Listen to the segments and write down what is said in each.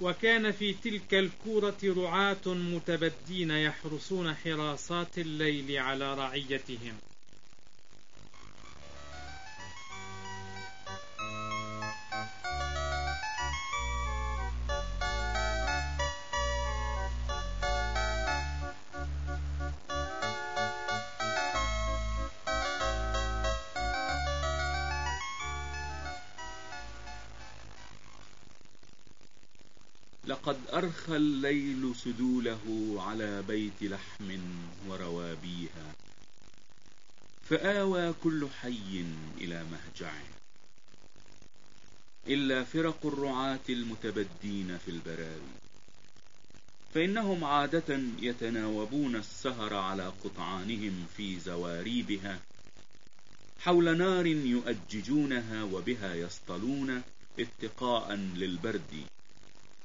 وكان في تلك الكورة رعاة متبدين يحرسون حراسات الليل على رعيتهم. لقد أرخى الليل سدوله على بيت لحم وروابيها فآوى كل حي إلى مهجعه. إلا فرق الرعاة المتبدين في البراوي فإنهم عادة يتناوبون السهر على قطعانهم في زواريبها حول نار يؤججونها وبها يصطلون اتقاء للبرد.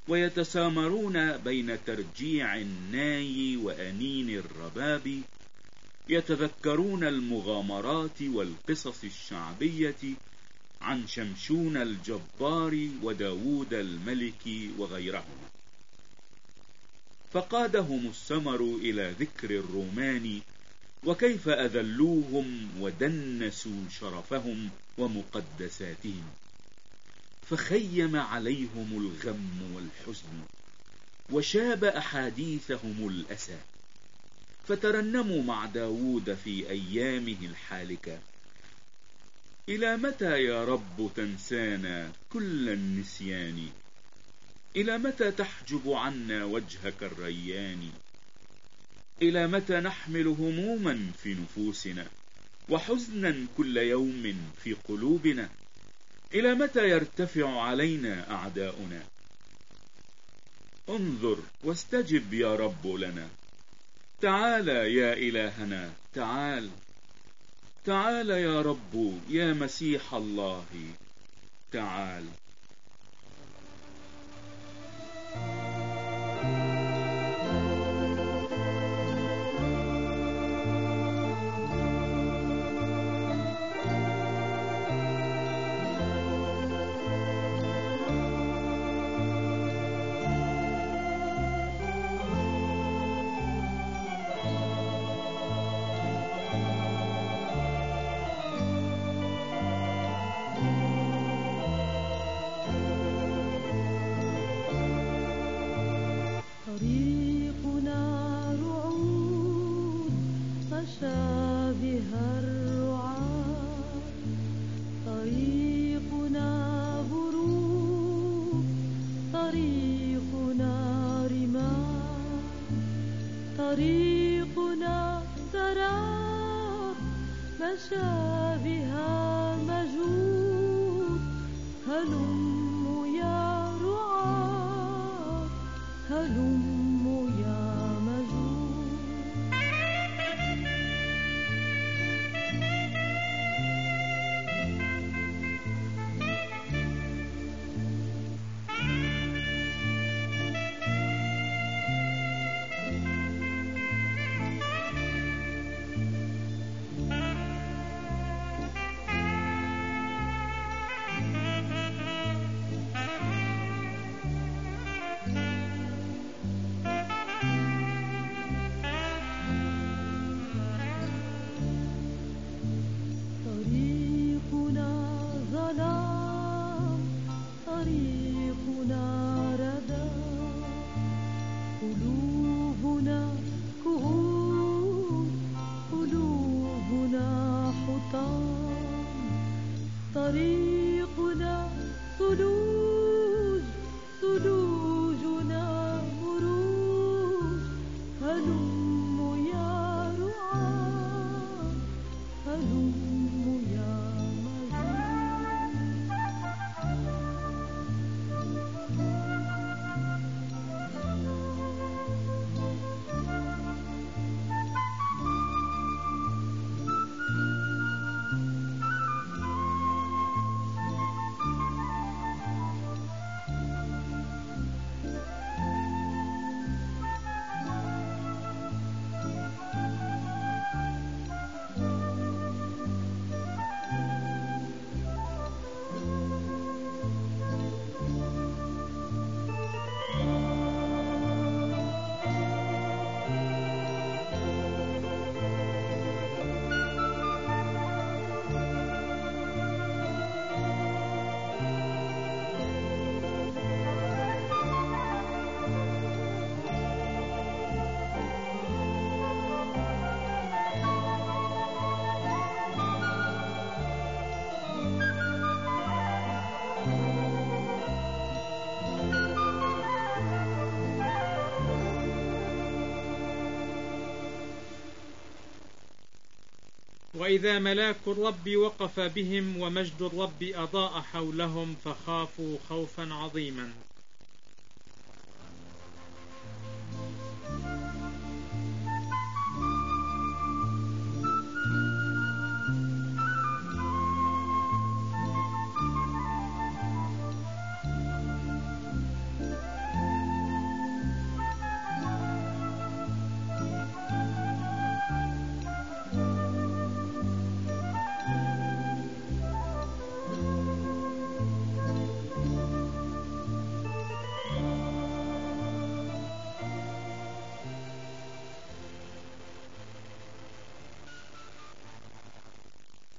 ويتسامرون بين ترجيع الناي وأنين الرباب يتذكرون المغامرات والقصص الشعبية عن شمشون الجبار وداود الملك وغيرهما فقادهم السمر إلى ذكر الرومان وكيف أذلوهم ودنسوا شرفهم ومقدساتهم. فخيم عليهم الغم والحزن وشاب أحاديثهم الأسى فترنموا مع داود في أيامه الحالكة إلى متى يا رب تنسانا كل النسيان؟ إلى متى تحجب عنا وجهك الريان؟ إلى متى نحمل هموما في نفوسنا وحزنا كل يوم في قلوبنا؟ إلى متى يرتفع علينا أعداؤنا؟ انظر واستجب يا رب لنا. تعال يا إلهنا تعال. تعال يا رب يا مسيح الله تعال. وإذا ملاك الرب وقف بهم ومجد الرب أضاء حولهم فخافوا خوفا عظيما.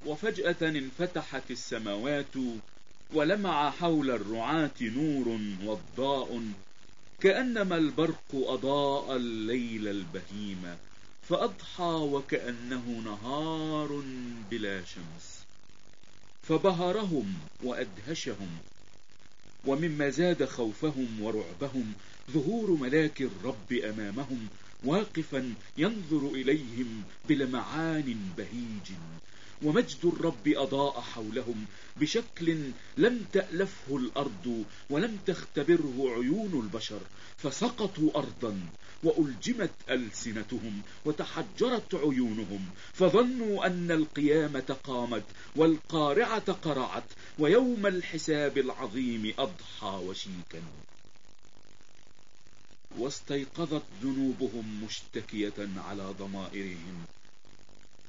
وفجأة انفتحت السماوات ولمع حول الرعاة نور وضاء كأنما البرق أضاء الليل البهيم فأضحى وكأنه نهار بلا شمس. فبهرهم وأدهشهم ومما زاد خوفهم ورعبهم ظهور ملاك الرب أمامهم واقفا ينظر إليهم بلمعان بهيج. ومجد الرب أضاء حولهم بشكل لم تألفه الأرض ولم تختبره عيون البشر فسقطوا أرضا وألجمت ألسنتهم وتحجرت عيونهم فظنوا أن القيامة قامت والقارعة قرعت ويوم الحساب العظيم أضحى وشيكا. واستيقظت ذنوبهم مشتكية على ضمائرهم.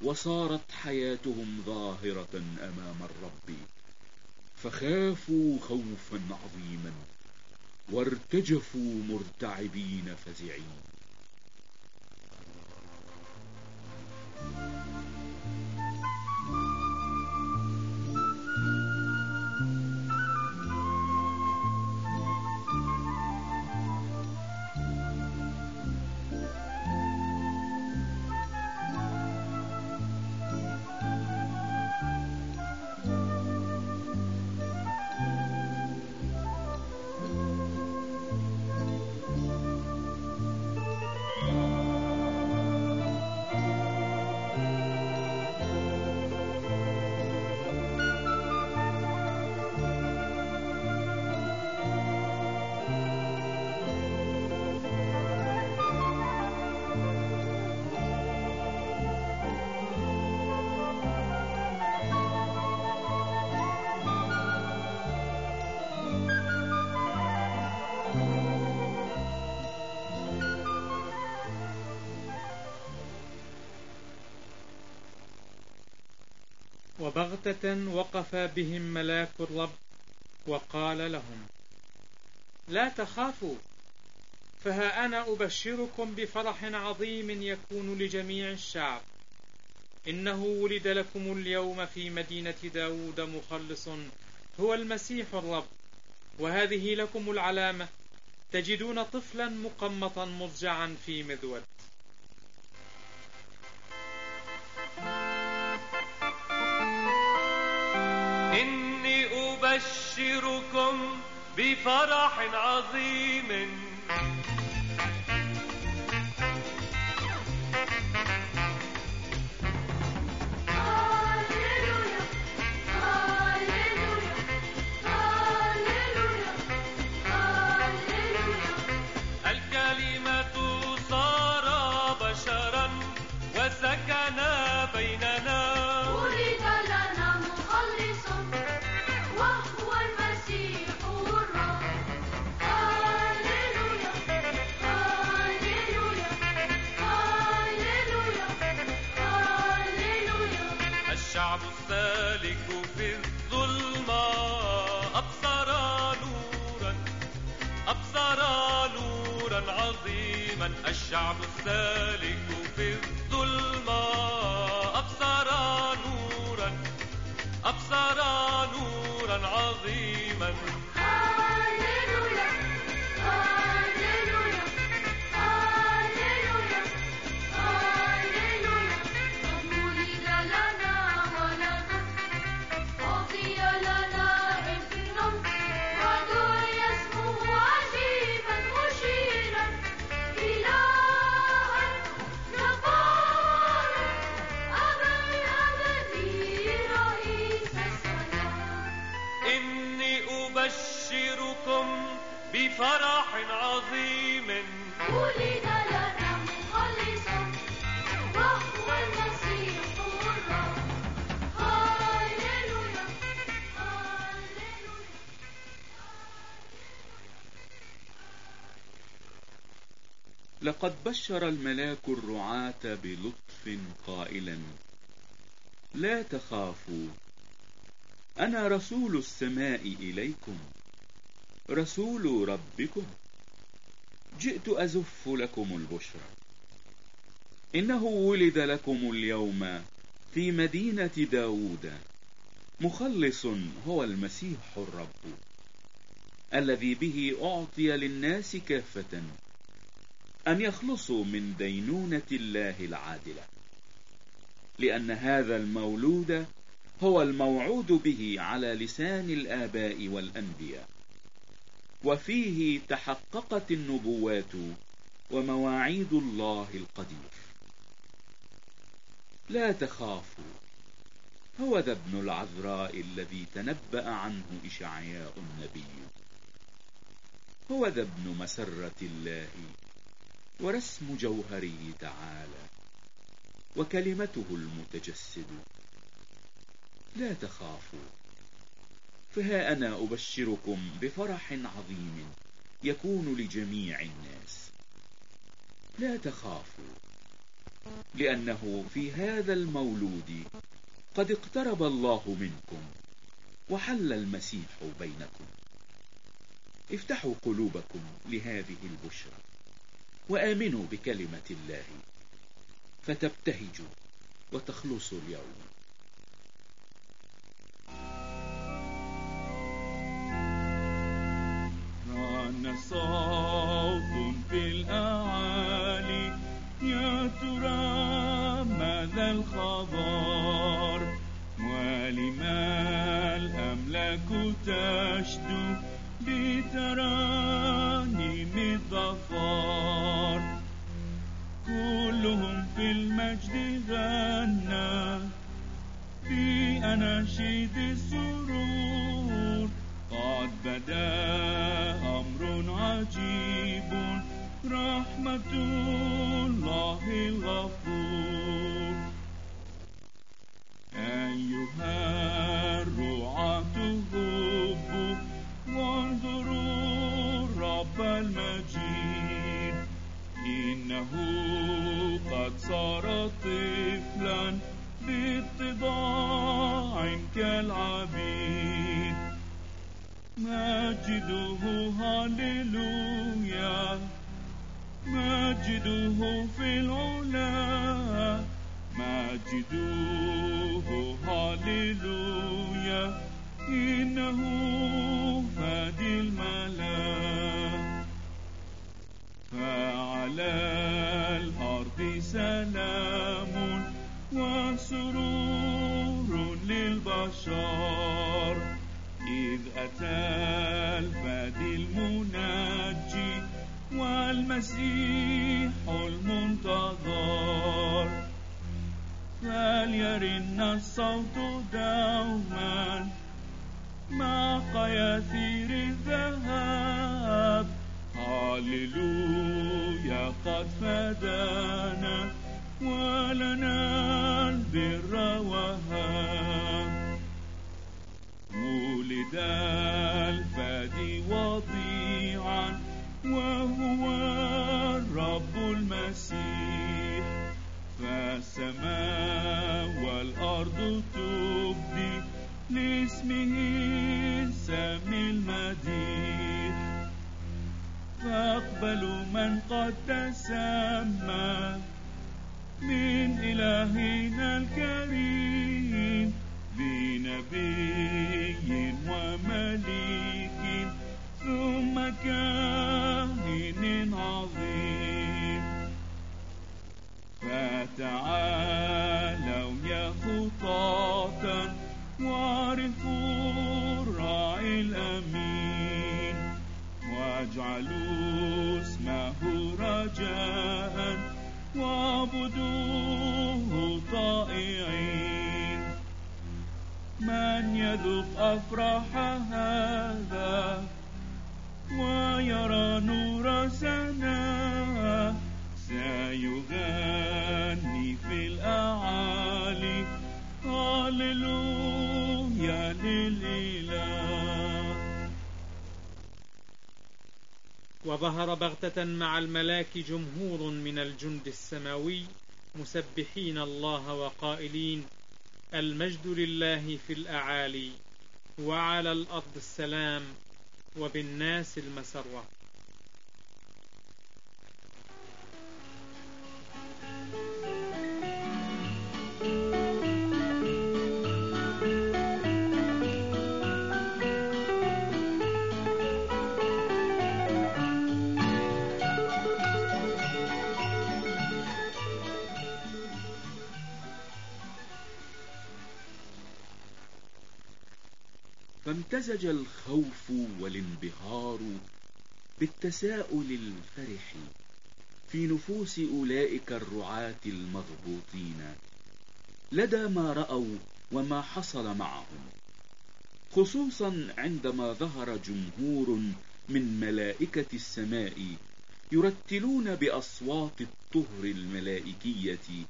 وصارت حياتهم ظاهرة أمام الرب. فخافوا خوفا عظيما وارتجفوا مرتعبين فزعين. وبغتة وقف بهم ملاك الرب وقال لهم لا تخافوا فها أنا أبشركم بفرح عظيم يكون لجميع الشعب. إنه ولد لكم اليوم في مدينة داود مخلص هو المسيح الرب وهذه لكم العلامة تجدون طفلا مقمطا مضجعا في مذود. أبشركم بفرح عظيم. الشعب السالك لقد بشر الملاك الرعاة بلطف قائلا لا تخافوا أنا رسول السماء إليكم رسول ربكم جئت أزف لكم البشرى إنه ولد لكم اليوم في مدينة داود مخلص هو المسيح الرب الذي به أعطي للناس كافة أن يخلصوا من دينونة الله العادلة. لأن هذا المولود هو الموعود به على لسان الآباء والأنبياء. وفيه تحققت النبوات ومواعيد الله القدير. لا تخافوا هو ذا ابن العذراء الذي تنبأ عنه إشعياء النبي. هو ذا ابن مسرة الله. ورسم جوهره تعالى وكلمته المتجسد. لا تخافوا فها أنا أبشركم بفرح عظيم يكون لجميع الناس. لا تخافوا لأنه في هذا المولود قد اقترب الله منكم وحل المسيح بينكم. افتحوا قلوبكم لهذه البشرى. وآمنوا بكلمة الله فتبتهجوا وتخلصوا اليوم. رن صوت في الأعالي يا ترى ماذا الخبر ولما الأملاك تشدو بترانيم الظفار كلهم في المجد غنى. بأناشيد السرور قد بدا أمر عجيب. رحمة سلام وسرور للبشر إذ أتى الفادي المنجي والمسيح المنتظر. فليرن الصوت دوما مع قياثير الذهب. هللويا قد فدانا ولنا البر وهاب ولد الفادي وضيعا وهو الرب المسيح. فالسماء والأرض تبدي لاسمه السامي المديح. فاقبلوا قد تسمى من إلهنا الكريم بنبي ومليك ثم كاهن عظيم. فتعالوا يا خطاة وعرفوا الراعي الأمين. واجعلوا اسمه رجاء واعبدوه طائعين. من يذوق أفراح هذا ويرى نور سنا سيغني في الأعالي. هللويا للإله. وظهر بغتة مع الملاك جمهور من الجند السماوي مسبحين الله وقائلين المجد لله في الأعالي وعلى الأرض السلام وبالناس المسرة فامتزج الخوف والانبهار بالتساؤل الفرح في نفوس أولئك الرعاة المغبوطين لدى ما رأوا وما حصل معهم خصوصا عندما ظهر جمهور من ملائكة السماء يرتلون بأصوات الطهر الملائكية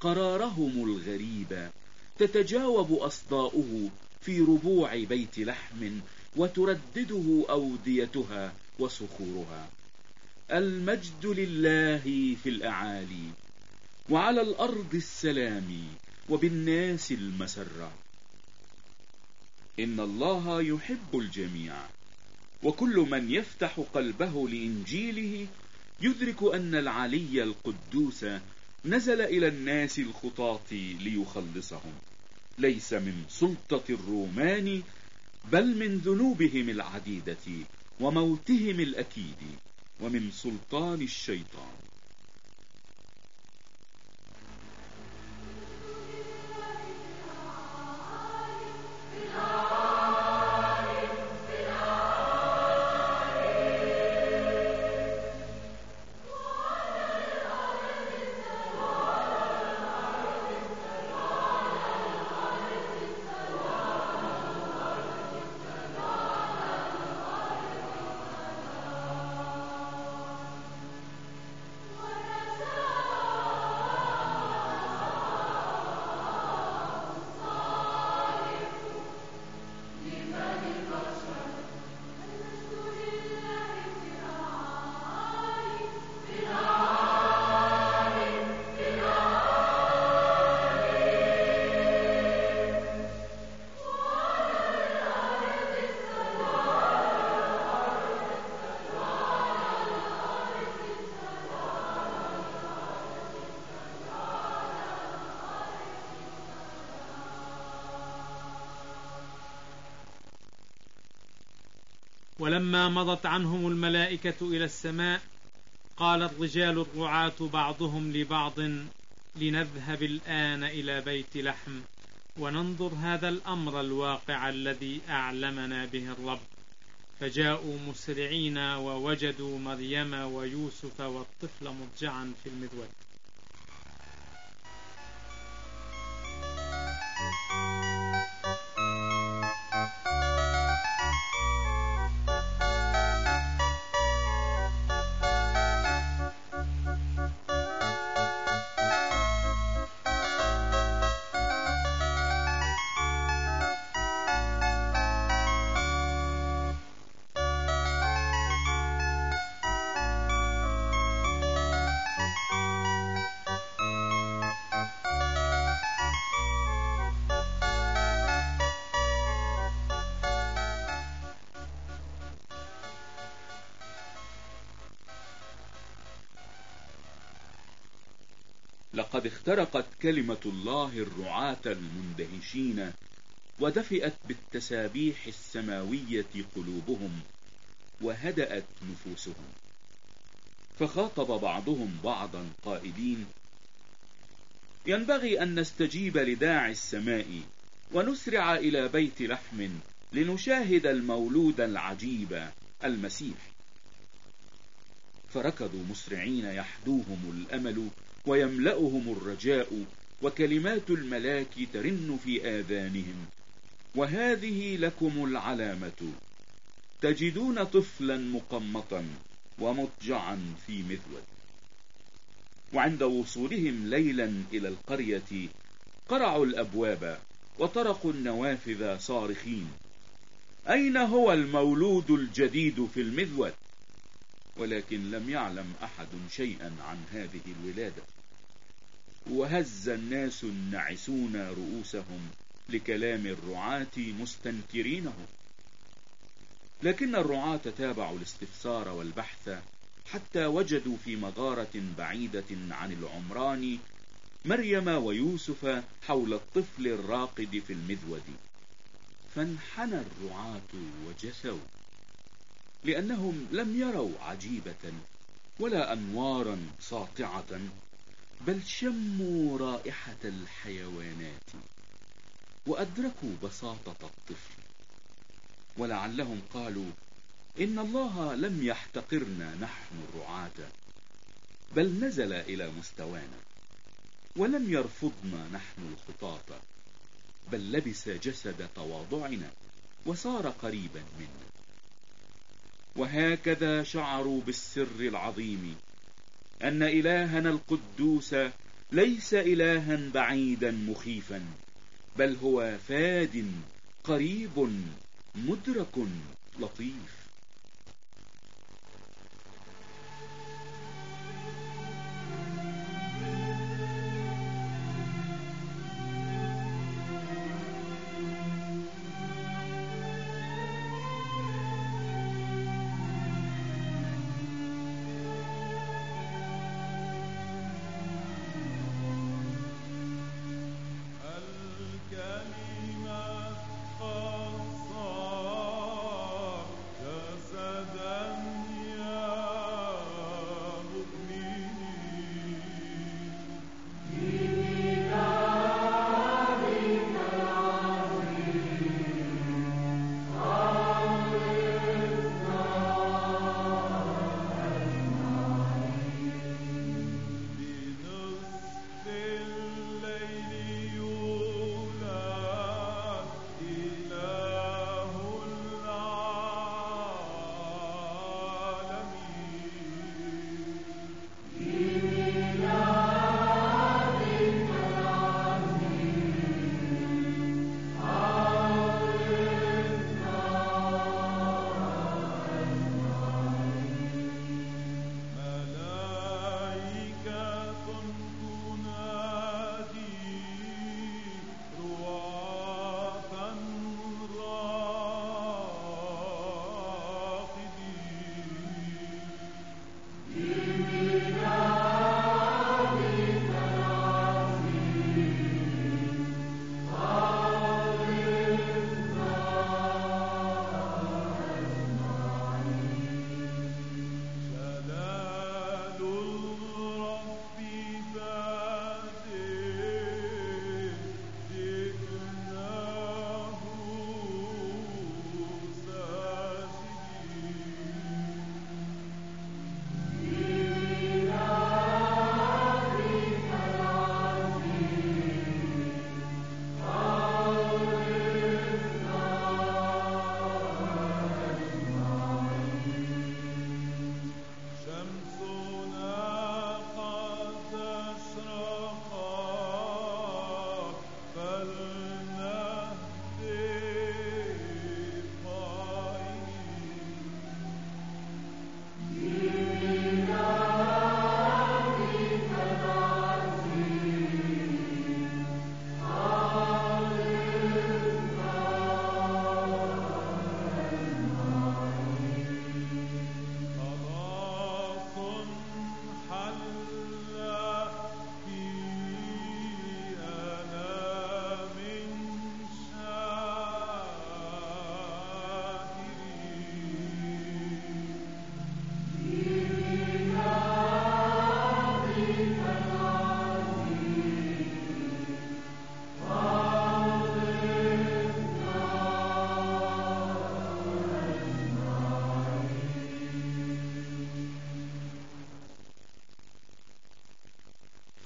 قرارهم الغريب تتجاوب أصداؤه في ربوع بيت لحم وتردده أوديتها وصخورها. المجد لله في الأعالي وعلى الأرض السلام وبالناس المسرة. إن الله يحب الجميع وكل من يفتح قلبه لإنجيله يدرك أن العلي القدوس نزل إلى الناس الخطاة ليخلصهم. ليس من سلطة الرومان بل من ذنوبهم العديدة وموتهم الأكيد ومن سلطان الشيطان. ولما مضت عنهم الملائكة إلى السماء قال الرجال الرعاة بعضهم لبعض لنذهب الآن إلى بيت لحم وننظر هذا الأمر الواقع الذي أعلمنا به الرب. فجاءوا مسرعين ووجدوا مريم ويوسف والطفل مضجعا في المذود. لقد اخترقت كلمة الله الرعاة المندهشين ودفئت بالتسابيح السماوية قلوبهم وهدأت نفوسهم. فخاطب بعضهم بعضا قائلين ينبغي أن نستجيب لداعي السماء ونسرع إلى بيت لحم لنشاهد المولود العجيب المسيح. فركضوا مسرعين يحدوهم الأمل ويملأهم الرجاء وكلمات الملاك ترن في آذانهم. وهذه لكم العلامة. تجدون طفلا مقمطا ومضجعا في مذود. وعند وصولهم ليلا إلى القرية قرعوا الأبواب وطرقوا النوافذ صارخين. أين هو المولود الجديد في المذود؟ ولكن لم يعلم أحد شيئا عن هذه الولادة. وهز الناس النعسون رؤوسهم لكلام الرعاة مستنكرينه. لكن الرعاة تابعوا الاستفسار والبحث حتى وجدوا في مغارة بعيدة عن العمران مريم ويوسف حول الطفل الراقد في المذود. فانحنى الرعاة وجثوا. لأنهم لم يروا عجيبة ولا أنوارا ساطعة بل شموا رائحة الحيوانات وأدركوا بساطة الطفل. ولعلهم قالوا إن الله لم يحتقرنا نحن الرعاة بل نزل إلى مستوانا ولم يرفضنا نحن الخطاة بل لبس جسد تواضعنا وصار قريبا منا. وهكذا شعروا بالسر العظيم أن إلهنا القدوس ليس إلها بعيدا مخيفا بل هو فاد قريب مدرك لطيف.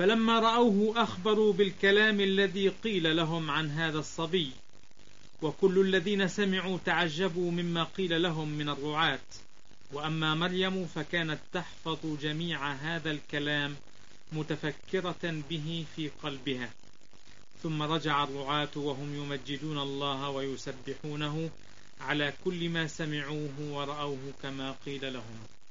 فلما رأوه أخبروا بالكلام الذي قيل لهم عن هذا الصبي. وكل الذين سمعوا تعجبوا مما قيل لهم من الرعاة. وأما مريم فكانت تحفظ جميع هذا الكلام متفكرة به في قلبها. ثم رجع الرعاة وهم يمجدون الله ويسبحونه على كل ما سمعوه ورأوه كما قيل لهم.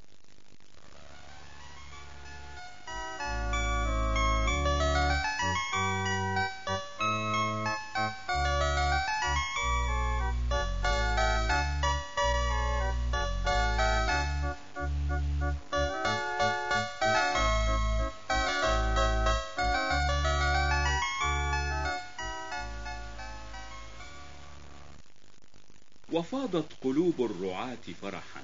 وفاضت قلوب الرعاة فرحا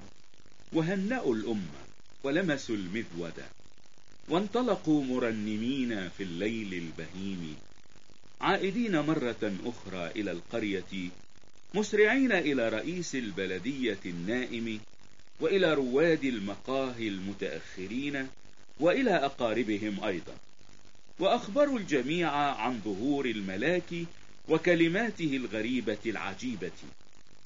وهنأوا الأمة ولمسوا المذود وانطلقوا مرنمين في الليل البهيم عائدين مرة أخرى إلى القرية مسرعين إلى رئيس البلدية النائم وإلى رواد المقاهي المتأخرين وإلى أقاربهم أيضا وأخبروا الجميع عن ظهور الملاك وكلماته الغريبة العجيبة.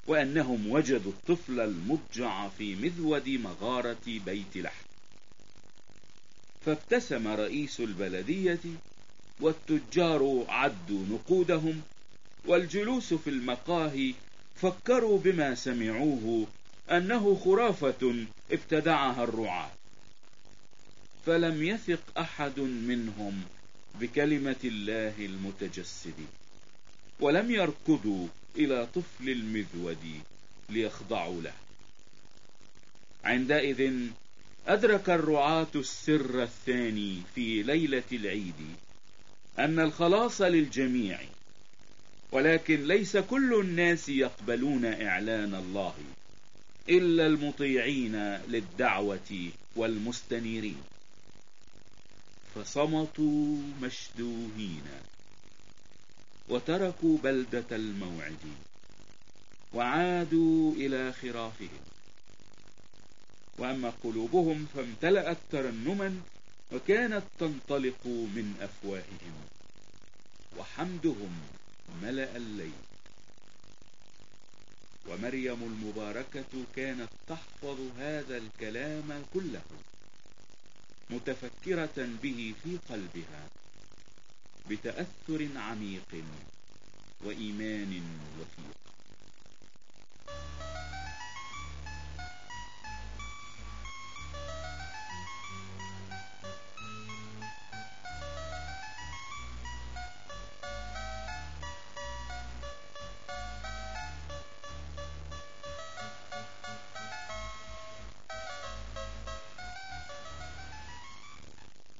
وأنهم وجدوا الطفل المضجع في مذود مغارة بيت لحم. فابتسم رئيس البلدية والتجار عدوا نقودهم والجلوس في المقاهي فكروا بما سمعوه أنه خرافة ابتدعها الرعاة. فلم يثق أحد منهم بكلمة الله المتجسد ولم يركضوا إلى طفل المذود ليخضعوا له. عندئذ أدرك الرعاة السر الثاني في ليلة العيد أن الخلاص للجميع ولكن ليس كل الناس يقبلون إعلان الله إلا المطيعين للدعوة والمستنيرين. فصمتوا مشدوهين. وتركوا بلدة الموعد وعادوا إلى خرافهم. وأما قلوبهم فامتلأت ترنما وكانت تنطلق من أفواههم. وحمدهم ملأ الليل. ومريم المباركة كانت تحفظ هذا الكلام كله متفكرة به في قلبها. بتأثر عميق وإيمان وثيق.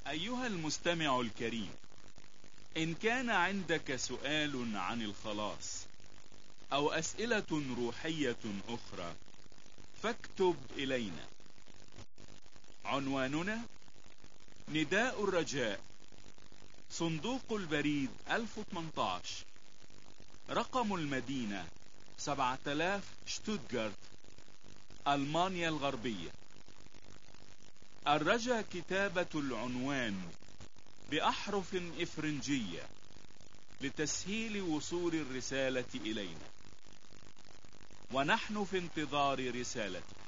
أيها المستمع الكريم إن كان عندك سؤال عن الخلاص أو أسئلة روحية أخرى فاكتب إلينا. عنواننا نداء الرجاء صندوق البريد 1018 رقم المدينة 7000 شتوتغارت ألمانيا الغربية. الرجا كتابة العنوان بأحرف إفرنجية لتسهيل وصول الرسالة إلينا. ونحن في انتظار رسالتك.